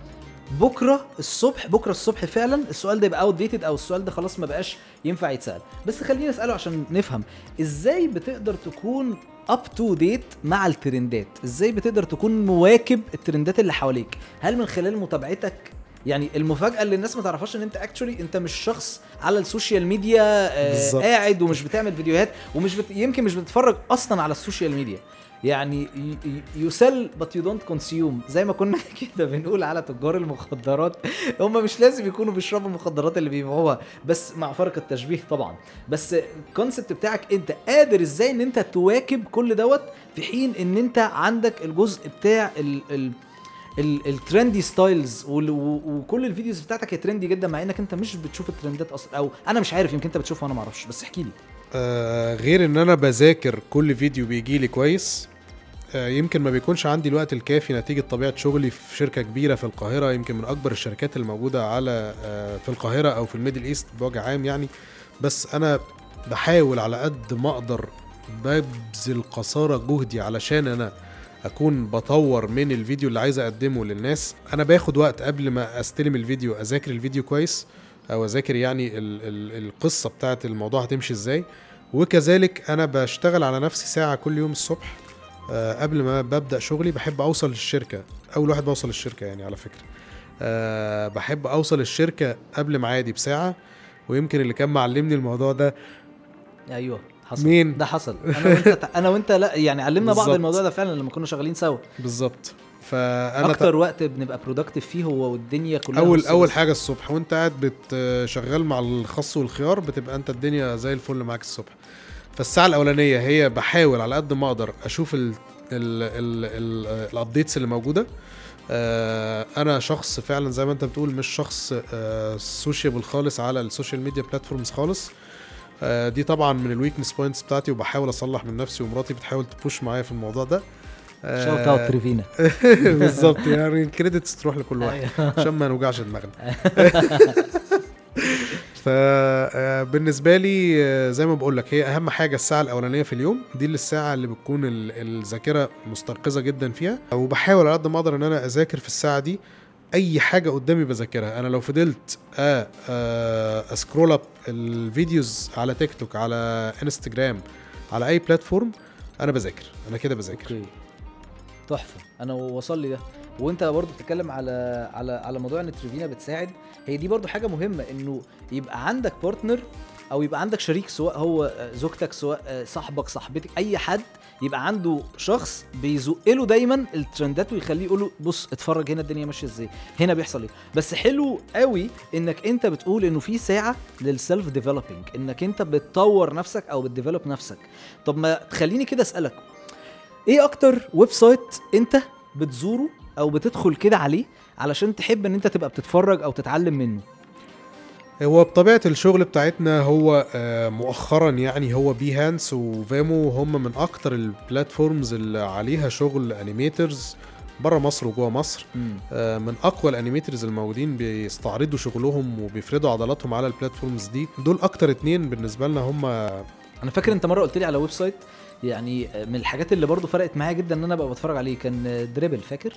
بكرة الصبح بكرة الصبح فعلا السؤال ده يبقى outdated أو السؤال ده خلاص ما بقاش ينفع يتسأل. بس خليني أسأله عشان نفهم إزاي بتقدر تكون up to date مع ال trendات؟ إزاي بتقدر تكون مواكب ال trendات اللي حواليك؟ هل من خلال متابعتك يعني المفاجأة اللي الناس ما تعرفهاش إن أنت actually أنت مش شخص على ال social media آه. قاعد ومش بتعمل فيديوهات ومش بت... يمكن مش بتتفرج أصلا على ال social media. يعني you sell but you don't consume زي ما كنا كده بنقول على تجار المخدرات. هم مش لازم يكونوا بيشربوا المخدرات اللي بيبيعوها بس مع فرق التشبيه طبعا. بس ال concept بتاعك أنت قادر إزاي إن أنت تواكب كل دوت في حين إن أنت عندك الجزء بتاع ال ال- ال trendy styles وكل ال videos بتاعتك هي trendy جدا مع إنك أنت مش بتشوف ال trendات أصلا أو أنا مش عارف يمكن أنت بتشوفها وأنا ما أعرفش بس احكي لي. آه غير إن أنا بذاكر كل فيديو بيجي لي كويس آه يمكن ما بيكونش عندي الوقت الكافي نتيجة طبيعة شغلي في شركة كبيرة في القاهرة يمكن من أكبر الشركات الموجودة على آه في القاهرة أو في ال Middle East بوجه عام يعني. بس أنا بحاول على قد ما أقدر ببذل قصارى جهدي علشان أنا أكون بطور من الفيديو اللي عايز أقدمه للناس. أنا باخد وقت قبل ما أستلم الفيديو أذاكر الفيديو كويس أو أذاكر يعني ال ال القصة بتاعت الموضوع هتمشي إزاي. وكذلك أنا بشتغل على نفسي ساعة كل يوم الصبح آه، قبل ما ببدأ شغلي بحب اوصل للشركة. اول واحد بوصل للشركة يعني على فكرة. أه بحب اوصل الشركة قبل ميعادي بساعة. ويمكن اللي كان معلمني الموضوع ده أيوه. حصل. مين؟ ده حصل. أنا وأنت أنا وأنت لا يعني علمنا بعض بالظبط. الموضوع ده فعلا لما كنا شغالين سوا. بالظبط. فأنا أكتر وقت بنبقى productive فيه هو والدنيا كلها اول بص- أول. حاجة الصبح. وأنت قاعد شغال مع الخس والخيار بتبقى أنت الدنيا زي الفل معاك الصبح. فالساعة الأولانية هي بحاول على قد ما أقدر أشوف ال ال ال ال ال updates اللي موجودة. آه، أنا شخص فعلا زي ما أنت بتقول مش شخص sociable خالص على ال social media platforms خالص. آه، دي طبعا من ال weakness points بتاعتي وبحاول أصلح من نفسي ومراتي بتحاول ت push معايا في الموضوع ده. آه، shout out تريفينا بالظبط يعني ال credits تروح لكل واحد. أيوة. عشان ما نوجعش دماغنا. فبالنسبه لي آه، زي ما بقول لك هي أهم حاجة الساعة الأولانية في اليوم. دي اللي الساعة اللي بتكون ال- الذاكرة مستيقظه جدا فيها. وبحاول على قد ما أقدر إن أنا أذاكر في الساعة دي. أي حاجة قدامي بذاكرها. أنا لو فضلت أ scroll up ال videos على تيك توك على إنستجرام على أي platform أنا بذاكر. أنا كده بذاكر. تحفة. أنا وصل لي ده. وأنت برضو بتتكلم على على على موضوع إن تريفينا بتساعد. هي دي برضو حاجة مهمة إنه يبقى عندك partner أو يبقى عندك شريك سواء هو آه، زوجتك سواء آه، صاحبك صاحبتك أي حد يبقى عنده شخص بيزق له دايما ال trendات ويخليه يقول له بص اتفرج هنا الدنيا ماشية إزاي هنا بيحصل إيه. بس حلو قوي إنك أنت بتقول إنه في ساعة لل self developing إنك أنت بتطور نفسك أو بت develop نفسك. طب ما تخليني كده أسألك إيه أكتر website أنت بتزوره أو بتدخل كده عليه علشان تحب إن أنت تبقى بتتفرج أو تتعلم منه؟ هو بطبيعة الشغل بتاعتنا هو آه، مؤخرا يعني هو بيهانس وفيمو هم من أكتر ال platforms اللي عليها شغل animators بره مصر وجوه مصر. آه، من أقوى ال animators الموجودين بيستعرضوا شغلهم وبيفردوا عضلاتهم على ال platforms دي. دول أكتر اتنين بالنسبة لنا هم أنا فاكر أنت مرة قلت لي على website يعني من الحاجات اللي برضو فرقت معايا جدا إن أنا أبقى بتفرج عليه كان دريبل فاكر؟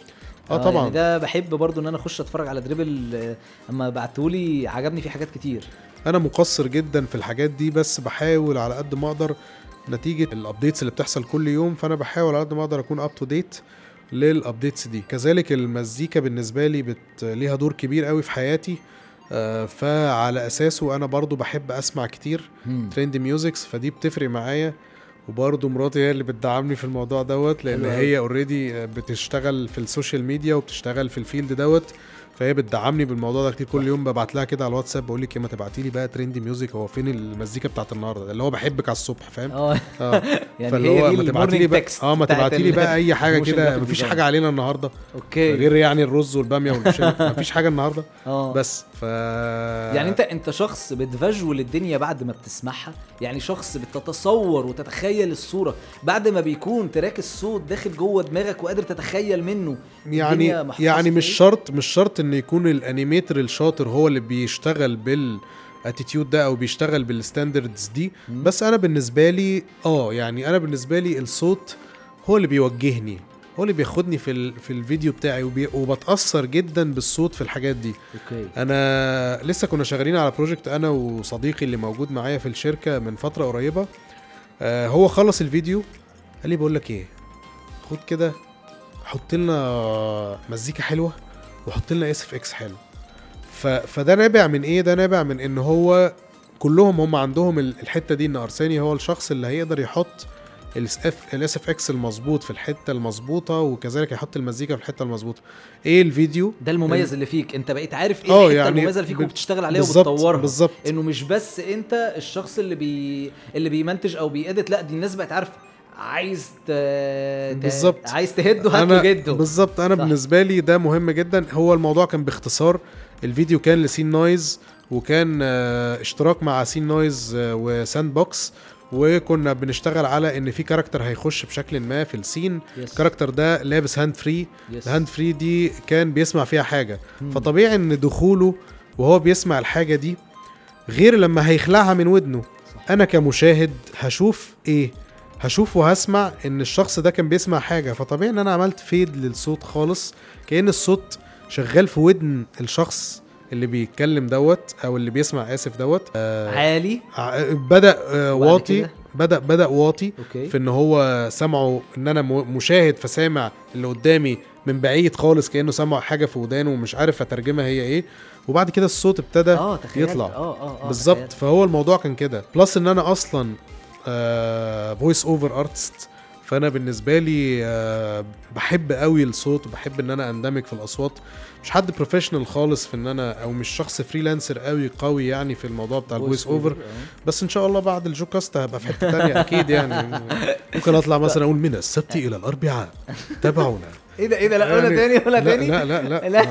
آه طبعا. يعني ده بحب برضو إن أنا أخش أتفرج على دريبل آه، أما بعتهولي عجبني فيه حاجات كتير. أنا مقصر جدا في الحاجات دي بس بحاول على قد ما أقدر نتيجة ال updates اللي بتحصل كل يوم فأنا بحاول على قد ما أقدر أكون up to date لل updates دي. كذلك المزيكا بالنسبة لي بت... ليها دور كبير قوي في حياتي آه، فعلى أساسه أنا برضو بحب أسمع كتير. trend musics فدي بتفرق معايا. وبرضه مراتي هي اللي بتدعمني في الموضوع دوت لأن. هي already بتشتغل في ال social media وبتشتغل في ال field دوت فهي بتدعمني بالموضوع ده كتير. كل يوم ببعت لها كده على الواتساب بقول لك ما تبعتي لي بقى trendy music هو فين المزيكا بتاعت النهارده؟ ده اللي هو بحبك على الصبح فاهم؟ آه. آه. يعني فاللي هي هو ما تبعتي لي بقى آه ما تبعتي لي بقى أي حاجة كده مفيش. حاجة علينا النهارده. okay. غير يعني الرز والبامية والمشاوي مفيش حاجة النهارده. آه. بس ف يعني انت انت شخص بت visual الدنيا بعد ما بتسمعها؟ يعني شخص بتتصور وتتخيل الصورة بعد ما بيكون track الصوت داخل جوه دماغك وقادر تتخيل منه يعني يعني مش؟ شرط مش شرط إن يكون ال animator الشاطر هو اللي بيشتغل بال attitude ده أو بيشتغل بال standards دي. بس أنا بالنسبة لي آه يعني أنا بالنسبة لي الصوت هو اللي بيوجهني هو اللي بياخدني في ال... في الفيديو بتاعي وبي... وبتأثر جدا بالصوت في الحاجات دي. okay. أنا لسه كنا شغالين على project أنا وصديقي اللي موجود معايا في الشركة من فترة قريبة. آه هو خلص الفيديو قال لي بقول لك إيه خد كده حط لنا مزيكا حلوة. وحط لنا SFX حلو. ف... فده نابع من إيه؟ ده نابع من إن هو كلهم هم عندهم ال- الحتة دي إن ارساني هو الشخص اللي هيقدر يحط ال SFX المظبوط في الحتة المظبوطة وكذلك يحط المزيكا في الحتة المظبوطة. إيه الفيديو؟ ده المميز اللي فيك. أنت بقيت عارف إيه آه الحتة يعني المميزة اللي فيك وبتشتغل عليها وبتطورها. بالظبط. إنه مش بس أنت الشخص اللي بي اللي بيمنتج أو بي edit لأ دي الناس بقت عارفة. عايز ت... بالظبط. عايز ده هات له ده بالظبط أنا صح. بالنسبة لي ده مهم جدا هو الموضوع كان باختصار الفيديو كان ل Scene Noise وكان آه، اشتراك مع Scene Noise آه، و Sandbox وكنا بنشتغل على إن في character هيخش بشكل ما في ال scene yes. ال character ده لابس hand free yes. ال hand free دي كان بيسمع فيها حاجة مم. فطبيعي إن دخوله وهو بيسمع الحاجة دي غير لما هيخلعها من ودنه صح. أنا كمشاهد هشوف إيه هشوف وهسمع إن الشخص ده كان بيسمع حاجة. فطبيعي إن أنا عملت fade للصوت خالص كأن الصوت شغال في ودن الشخص اللي بيتكلم دوت أو اللي بيسمع آسف دوت. آه عالي. ع- بدأ آه واطي كده؟ بدأ بدأ واطي okay. في إن هو سمعه إن أنا مشاهد فسامع اللي قدامي من بعيد خالص كأنه سمع حاجة في ودانه ومش عارف أترجمها هي إيه. وبعد كده الصوت ابتدى تخيل يطلع. آه آه آه بالظبط. فهو الموضوع كان كده. plus إن أنا أصلا voice over artist فأنا بالنسبة لي آه بحب قوي الصوت وبحب إن أنا أندمج في الأصوات. مش حد professional خالص في إن أنا أو مش شخص freelancer قوي قوي يعني في الموضوع بتاع ال voice over آه. بس إن شاء الله بعد الجوكاست هبقى في حتة تانية أكيد يعني. ممكن أطلع مثلا أقول من السبت إلى الأربعاء. تابعونا. إيه ده إيه ده؟ لا قولها يعني- تاني قولها لا تاني. لا لا لا, لا.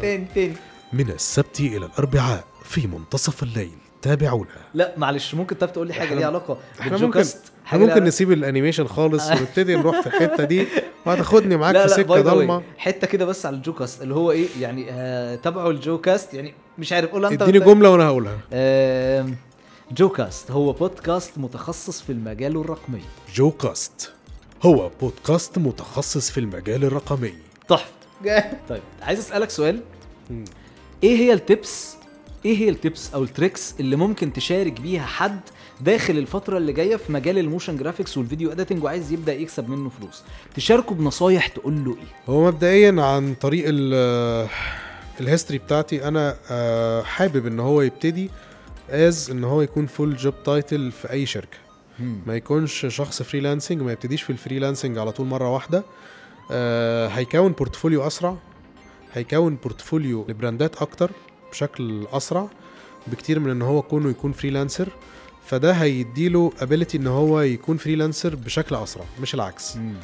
تاني تاني. من السبت إلى الأربعاء في منتصف الليل. تابعونا. لا معلش ممكن طب تقول لي حاجة ليها علاقة إحنا بالجوكاست؟ إحنا ممكن نسيب ال animation خالص ونبتدي نروح في الحتة دي. وهتاخدني معاك لا في لا سكة ضلمة. حتة كده بس على الجوكاست اللي هو إيه يعني آه تابعوا الجوكاست يعني مش عارف قولها أنت اديني جملة وأنا هقولها. آم، جوكاست هو بودكاست متخصص في المجال الرقمي. جوكاست هو بودكاست متخصص في المجال الرقمي. تحفة. طيب عايز أسألك سؤال؟ إيه هي ال tips إيه هي ال tips أو ال tricks اللي ممكن تشارك بيها حد داخل الفترة اللي جاية في مجال ال motion graphics وال video editing وعايز يبدأ يكسب منه فلوس؟ تشاركه بنصايح تقول له إيه؟ هو مبدئيا عن طريق ال ال history بتاعتي أنا آه، حابب إن هو يبتدي as إن هو يكون full job title في أي شركة. ما يكونش شخص freelancing ما يبتديش في ال freelancing على طول مرة واحدة. آه هيكون portfolio أسرع هيكون portfolio لبراندات أكتر. بشكل أسرع بكتير من إن هو كونه يكون freelancer فده هيديله ability إن هو يكون freelancer بشكل أسرع مش العكس. مم.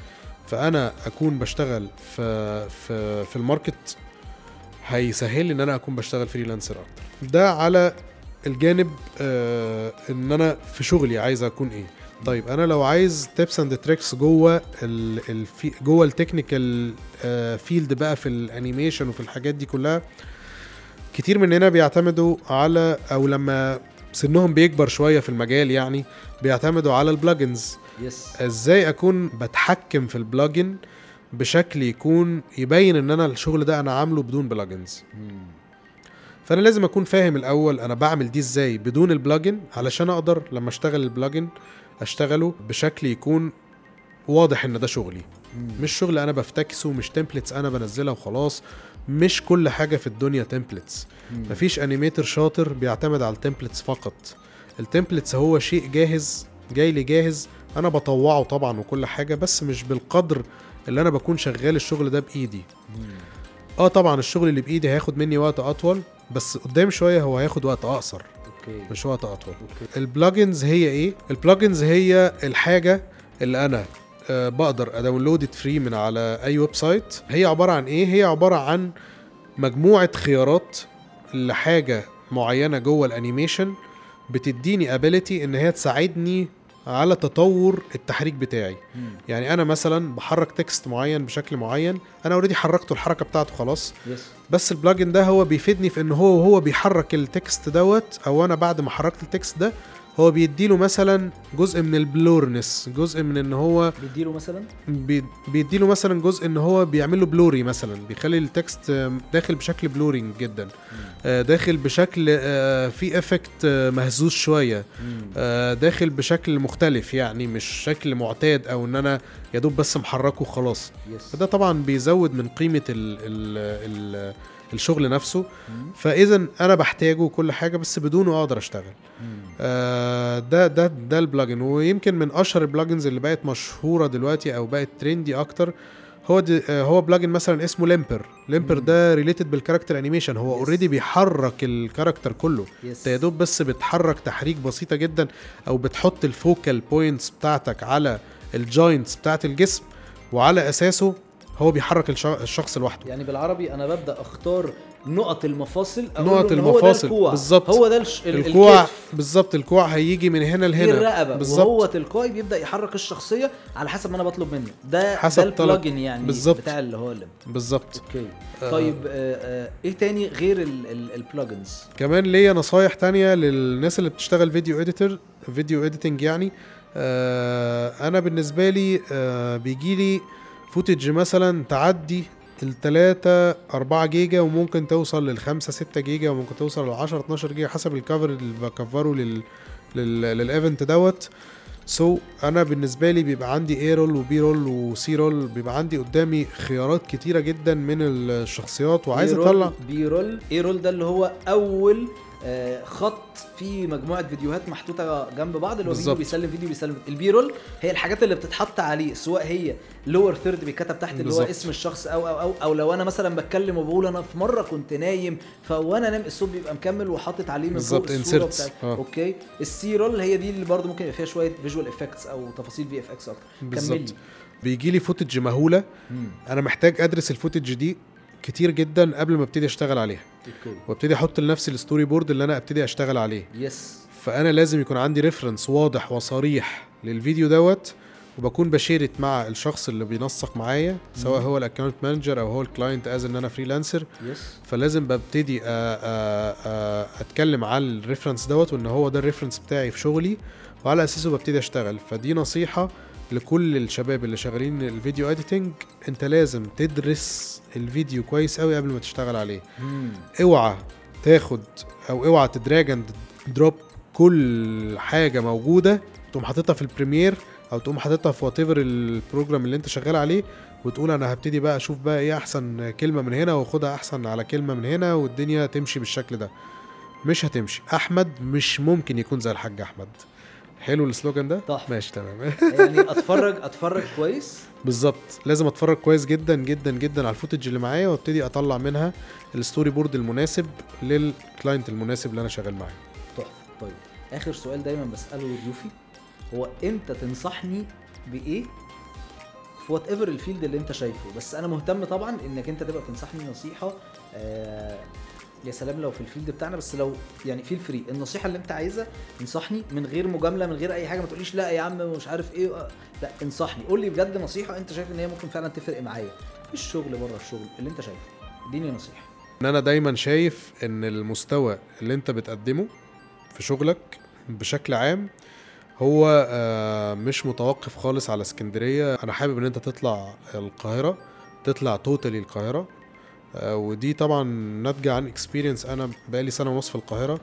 فأنا أكون بشتغل في في في ال market هيسهل إن أنا أكون بشتغل freelancer أكتر. ده على الجانب آه إن أنا في شغلي عايز أكون إيه. طيب أنا لو عايز tips and tricks جوه ال جوه ال technical آه field بقى في ال animation وفي الحاجات دي كلها كتير مننا بيعتمدوا على أو لما سنهم بيكبر شوية في المجال يعني بيعتمدوا على ال plugins yes إزاي أكون بتحكم في ال plugin بشكل يكون يبين إن أنا الشغل ده أنا عامله بدون plugins مم. فأنا لازم أكون فاهم الأول أنا بعمل دي إزاي بدون ال plugin علشان أقدر لما أشتغل ال plugin أشتغله بشكل يكون واضح إن ده شغلي. مم. مش شغل أنا بفتكسه مش templates أنا بنزلها وخلاص. مش كل حاجة في الدنيا templates. مفيش animator شاطر بيعتمد على ال templates فقط. ال templates هو شيء جاهز جاي لي جاهز أنا بطوعه طبعا وكل حاجة بس مش بالقدر اللي أنا بكون شغال الشغل ده بإيدي. آه طبعا الشغل اللي بإيدي هياخد مني وقت أطول بس قدام شوية هو هياخد وقت أقصر. مش وقت أطول. ال plugins هي إيه؟ ال plugins هي الحاجة اللي أنا بقدر أ download free من على أي website هي عبارة عن إيه؟ هي عبارة عن مجموعة خيارات لحاجة معينة جوه ال animation بتديني ability إن هي تساعدني على تطور التحريك بتاعي. يعني أنا مثلا بحرك text معين بشكل معين أنا already حركته الحركة بتاعته خلاص. بس ال plugin ده هو بيفيدني في إن هو وهو بيحرك ال text دوت أو أنا بعد ما حركت ال text ده هو بيديله مثلا جزء من ال blurness جزء من إن هو بيديله مثلا؟ بي- بيديله مثلا جزء إن هو بيعمل له blurry مثلا بيخلي ال text داخل بشكل blurring جدا. آه، داخل بشكل آه، في effect آه، مهزوز شوية. مم. داخل بشكل مختلف يعني مش شكل معتاد أو إن أنا يا دوب بس محركه وخلاص. فده طبعا بيزود من قيمة ال ال ال الشغل نفسه. فإذا أنا بحتاجه كل حاجة بس بدونه أقدر أشتغل. مم. آه، ده ده ده ال plugin. ويمكن من أشهر ال plugins اللي بقت مشهورة دلوقتي أو بقت trendy أكتر هو دي آه، هو plugin مثلا اسمه Limber. Limber. ده related بال character animation هو. already بيحرك ال character كله. انت يا دوب بس بتحرك تحريك بسيطة جدا أو بتحط ال focal points بتاعتك على ال joints بتاعت الجسم وعلى أساسه هو بيحرك الش- الشخص لوحده. يعني بالعربي أنا ببدأ أختار نقط المفاصل نقط المفاصل، الكوع. بالظبط. هو ده الش... ال- الكوع. بالظبط الكوع هيجي من هنا لهنا الرقبة بالظبط وهو تلقائي بيبدأ يحرك الشخصية على حسب ما أنا بطلب منه ده حسب ده. ال plugin يعني بالظبط. بتاع اللي هو بالظبط أوكي آه. طيب آه آه إيه تاني غير ال- ال- ال plugins كمان ليا نصايح تانية للناس اللي بتشتغل video editor video editing يعني آه أنا بالنسبة لي آه بيجي لي footage مثلا تعدي التلاتة أربعة جيجا وممكن توصل للخمسة ستة جيجا وممكن توصل للعشرة 12 جيجا حسب ال cover اللي بكفره لل لل لل event دوت. so so, أنا بالنسبة لي بيبقى عندي A roll و B roll و C roll بيبقى عندي قدامي خيارات كتيرة جدا من الشخصيات وعايز أطلع B roll A roll ده اللي هو أول خط في مجموعة فيديوهات محطوطة جنب بعض اللي هو فيديو. بيسلم فيديو بيسلم ال B roll هي الحاجات اللي بتتحط عليه سواء هي lower third بيتكتب تحت اللي هو. اسم الشخص أو أو أو أو لو أنا مثلا بتكلم وبقول أنا في مرة كنت نايم فوأنا نايم الصوت بيبقى مكمل وحاطط عليه من فوق بالظبط، الصورة. بتاعت آه. أوكي ال C roll هي دي اللي برضه ممكن يبقى فيها شوية visual effects أو تفاصيل VFX أكتر بالظبط بيجي لي footage مهولة أنا محتاج أدرس ال footage دي كتير جدا قبل ما أبتدي أشتغل عليها. أوكي وأبتدي أحط لنفسي ال story board اللي أنا أبتدي أشتغل عليه. yes فأنا لازم يكون عندي reference واضح وصريح للفيديو دوت وبكون بشيرت مع الشخص اللي بينسق معايا سواء. هو ال account manager أو هو ال client as ان أنا freelancer yes فلازم ببتدي أ- أ- أ- أتكلم على ال reference دوت وإن هو ده ال reference بتاعي في شغلي وعلى أساسه ببتدي أشتغل. فدي نصيحة لكل الشباب اللي شغالين ال video editing انت لازم تدرس الفيديو كويس قوي قبل ما تشتغل عليه. اوعى تاخد أو اوعى ت drag and drop كل حاجة موجودة تقوم حاططها في ال Premiere أو تقوم حاططها في whatever ال program اللي انت شغال عليه وتقول أنا هبتدي بقى أشوف بقى إيه أحسن كلمة من هنا واخدها أحسن على كلمة من هنا والدنيا تمشي بالشكل ده. مش هتمشي. أحمد مش ممكن يكون زي الحاج أحمد. حلو ال slogan ده؟ تحفة. ماشي تمام. يعني اتفرج أتفرج كويس؟ بالظبط. لازم أتفرج كويس جدا جدا جدا على ال footage اللي معايا وأبتدي أطلع منها ال story board المناسب لل client المناسب اللي أنا شغال معاه. تحفة. طيب آخر سؤال دايما بسأله لضيوفي هو إمتى تنصحني بإيه؟ في whatever ال field اللي أنت شايفه. بس أنا مهتم طبعا إنك أنت تبقى تنصحني نصيحة آه يا سلام لو في ال field بتاعنا بس لو يعني feel free النصيحة اللي انت عايزها انصحني من غير مجاملة من غير أي حاجة ما تقوليش لا يا عم مش عارف إيه آه، لا انصحني. قول لي بجد نصيحة انت شايف إن هي ممكن فعلا تفرق معايا. في الشغل بره الشغل اللي انت شايفه. اديني نصيحة. إن أنا دايما شايف إن المستوى اللي انت بتقدمه في شغلك بشكل عام هو آه، مش متوقف خالص على اسكندرية. أنا حابب إن أنت تطلع القاهرة تطلع totally القاهرة. ودي طبعا ناتجة عن experience أنا بقالي سنة ونص في القاهرة.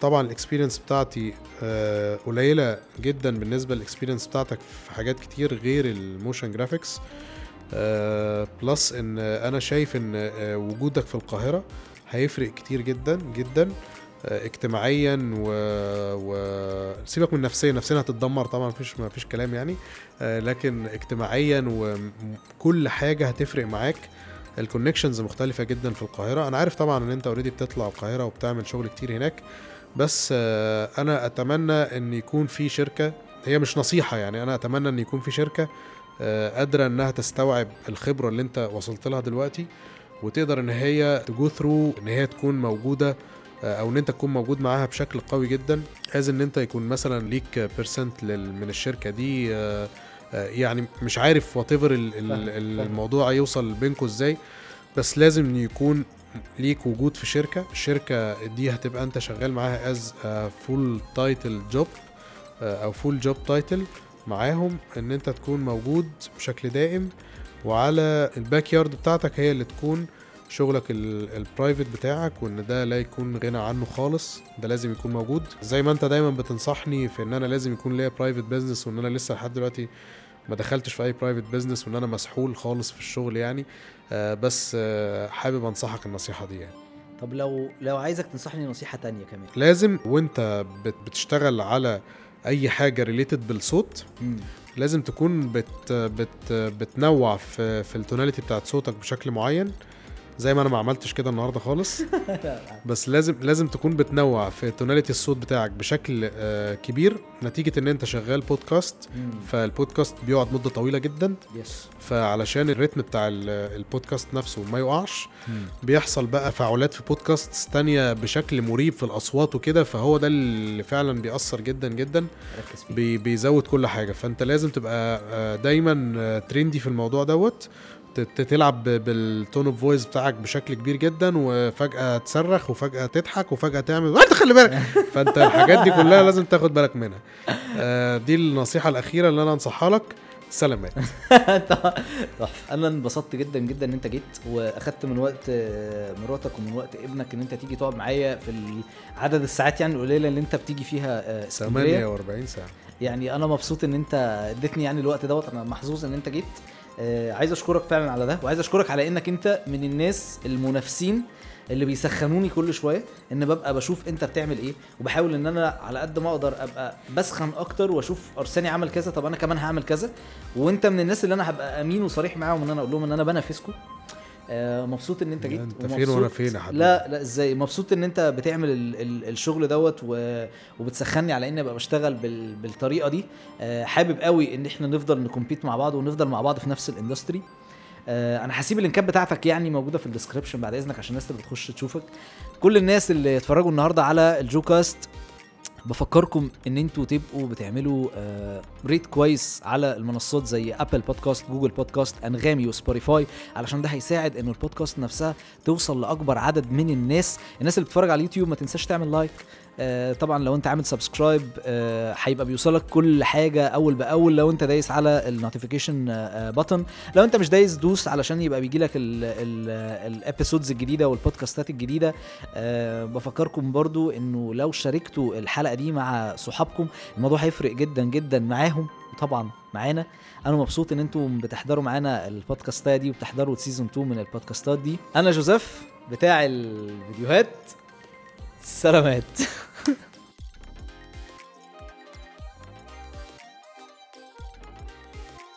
طبعا ال experience بتاعتي آه، قليلة جدا بالنسبة لل experience بتاعتك في حاجات كتير غير ال motion graphics plus إن أنا شايف إن آه، وجودك في القاهرة هيفرق كتير جدا جدا آه، اجتماعيا و... و... سيبك من نفسيا نفسيا هتتدمر طبعا مفيش مفيش كلام يعني. آه، لكن اجتماعيا وكل حاجة هتفرق معاك. ال connections مختلفة جدا في القاهرة. أنا عارف طبعا إن أنت already بتطلع القاهرة وبتعمل شغل كتير هناك بس آه، أنا أتمنى إن يكون في شركة هي مش نصيحة يعني أنا أتمنى إن يكون في شركة آه، قادرة إنها تستوعب الخبرة اللي أنت وصلت لها دلوقتي وتقدر إن هي ت go through إن هي تكون موجودة آه، أو إن أنت تكون موجود معاها بشكل قوي جدا as إن أنت يكون مثلا ليك percent من الشركة دي يعني مش عارف whatever. الموضوع يوصل بينكم إزاي بس لازم يكون ليك وجود في شركة الشركة دي هتبقى انت شغال معاها as full title job أو full job title معاهم ان انت تكون موجود بشكل دائم وعلى ال backyard بتاعتك هي اللي تكون شغلك ال private بتاعك وإن ده لا يكون غنى عنه خالص ده لازم يكون موجود. زي ما أنت دايما بتنصحني في إن أنا لازم يكون ليا private business وإن أنا لسه لحد دلوقتي ما دخلتش في أي private business وإن أنا مسحول خالص في الشغل يعني. آه بس آه حابب أنصحك النصيحة دي يعني. طب لو لو عايزك تنصحني نصيحة تانية كمان. لازم وأنت بت- بتشتغل على أي حاجة related بالصوت مم. لازم تكون بت بت بتنوع في في ال tonality بتاعت صوتك بشكل معين. زي ما أنا ما عملتش كده النهارده خالص. بس لازم لازم تكون بتنوع في tonality الصوت بتاعك بشكل آه، كبير. نتيجة إن أنت شغال بودكاست. فالبودكاست بيقعد مدة طويلة جدا. بس فعلشان الريتم بتاع ال- البودكاست نفسه ما يقعش. بيحصل بقى تفاعلات في بودكاست تانية بشكل مريب في الأصوات وكده. فهو ده اللي فعلا بيأثر جدا جدا. بيزود كل حاجة. فأنت لازم تبقى آه، دايما آه، trendy في الموضوع دوت. تلعب بال tone of voice بتاعك بشكل كبير جدا وفجأة تصرخ وفجأة تضحك وفجأة تعمل أنت خلي بالك! فأنت الحاجات دي كلها لازم تاخد بالك منها. آه، دي النصيحة الأخيرة اللي أنا أنصحها لك. سلامات. أنا انبسطت جدا جدا إن أنت جيت وأخدت من وقت آه، مراتك ومن وقت ابنك إن أنت تيجي تقعد معايا في عدد الساعات يعني القليلة اللي أنت بتيجي فيها آه، إسكندرية. 48 ساعة. يعني أنا مبسوط إن أنت اديتني يعني الوقت دوت. أنا محظوظ إن أنت جيت. آه عايز أشكرك فعلا على ده وعايز أشكرك على إنك أنت من الناس المنافسين اللي بيسخنوني كل شوية إن ببقى بشوف أنت بتعمل إيه وبحاول إن أنا على قد ما أقدر أبقى بسخن أكتر وأشوف أرساني عمل كذا طب أنا كمان هعمل كذا. وأنت من الناس اللي أنا هبقى أمين وصريح معاهم ان أنا أقول لهم إن أنا بنافسكم آه مبسوط إن أنت جيت أنت فين وأنا فين يا حبيبي؟ لا لا إزاي؟ مبسوط إن أنت بتعمل ال ال الشغل دوت وبتسخني على إني أبقى بشتغل بال بالطريقة دي. آه حابب قوي إن إحنا نفضل ن compete مع بعض ونفضل مع بعض في نفس ال industry. آه أنا هسيب اللينكات بتاعتك يعني موجودة في ال description بعد إذنك عشان الناس اللي بتخش تشوفك. كل الناس اللي اتفرجوا النهارده على الجوكاست بفكركم إن أنتوا تبقوا بتعملوا آه rate كويس على المنصات زي Apple Podcast Google Podcast أنغامي وسبوتيفاي علشان ده هيساعد ان البودكاست نفسها توصل لأكبر عدد من الناس. الناس اللي بتتفرج على اليوتيوب ما تنساش تعمل like طبعا لو انت عامل subscribe آه هيبقى بيوصلك كل حاجة أول بأول. لو انت دايس على ال notification آه button لو انت مش دايس دوس علشان يبقى بيجي لك ال episodes الجديدة والبودكاستات الجديدة. آه بفكركم برضو إنه لو شاركتوا الحلقة دي مع صحابكم الموضوع هيفرق جدا جدا معاهم. وطبعا معانا. أنا مبسوط إن أنتم بتحضروا معانا البودكاستات دي وبتحضروا سيزون 2 من البودكاستات دي. أنا جوزيف بتاع الفيديوهات سلامات.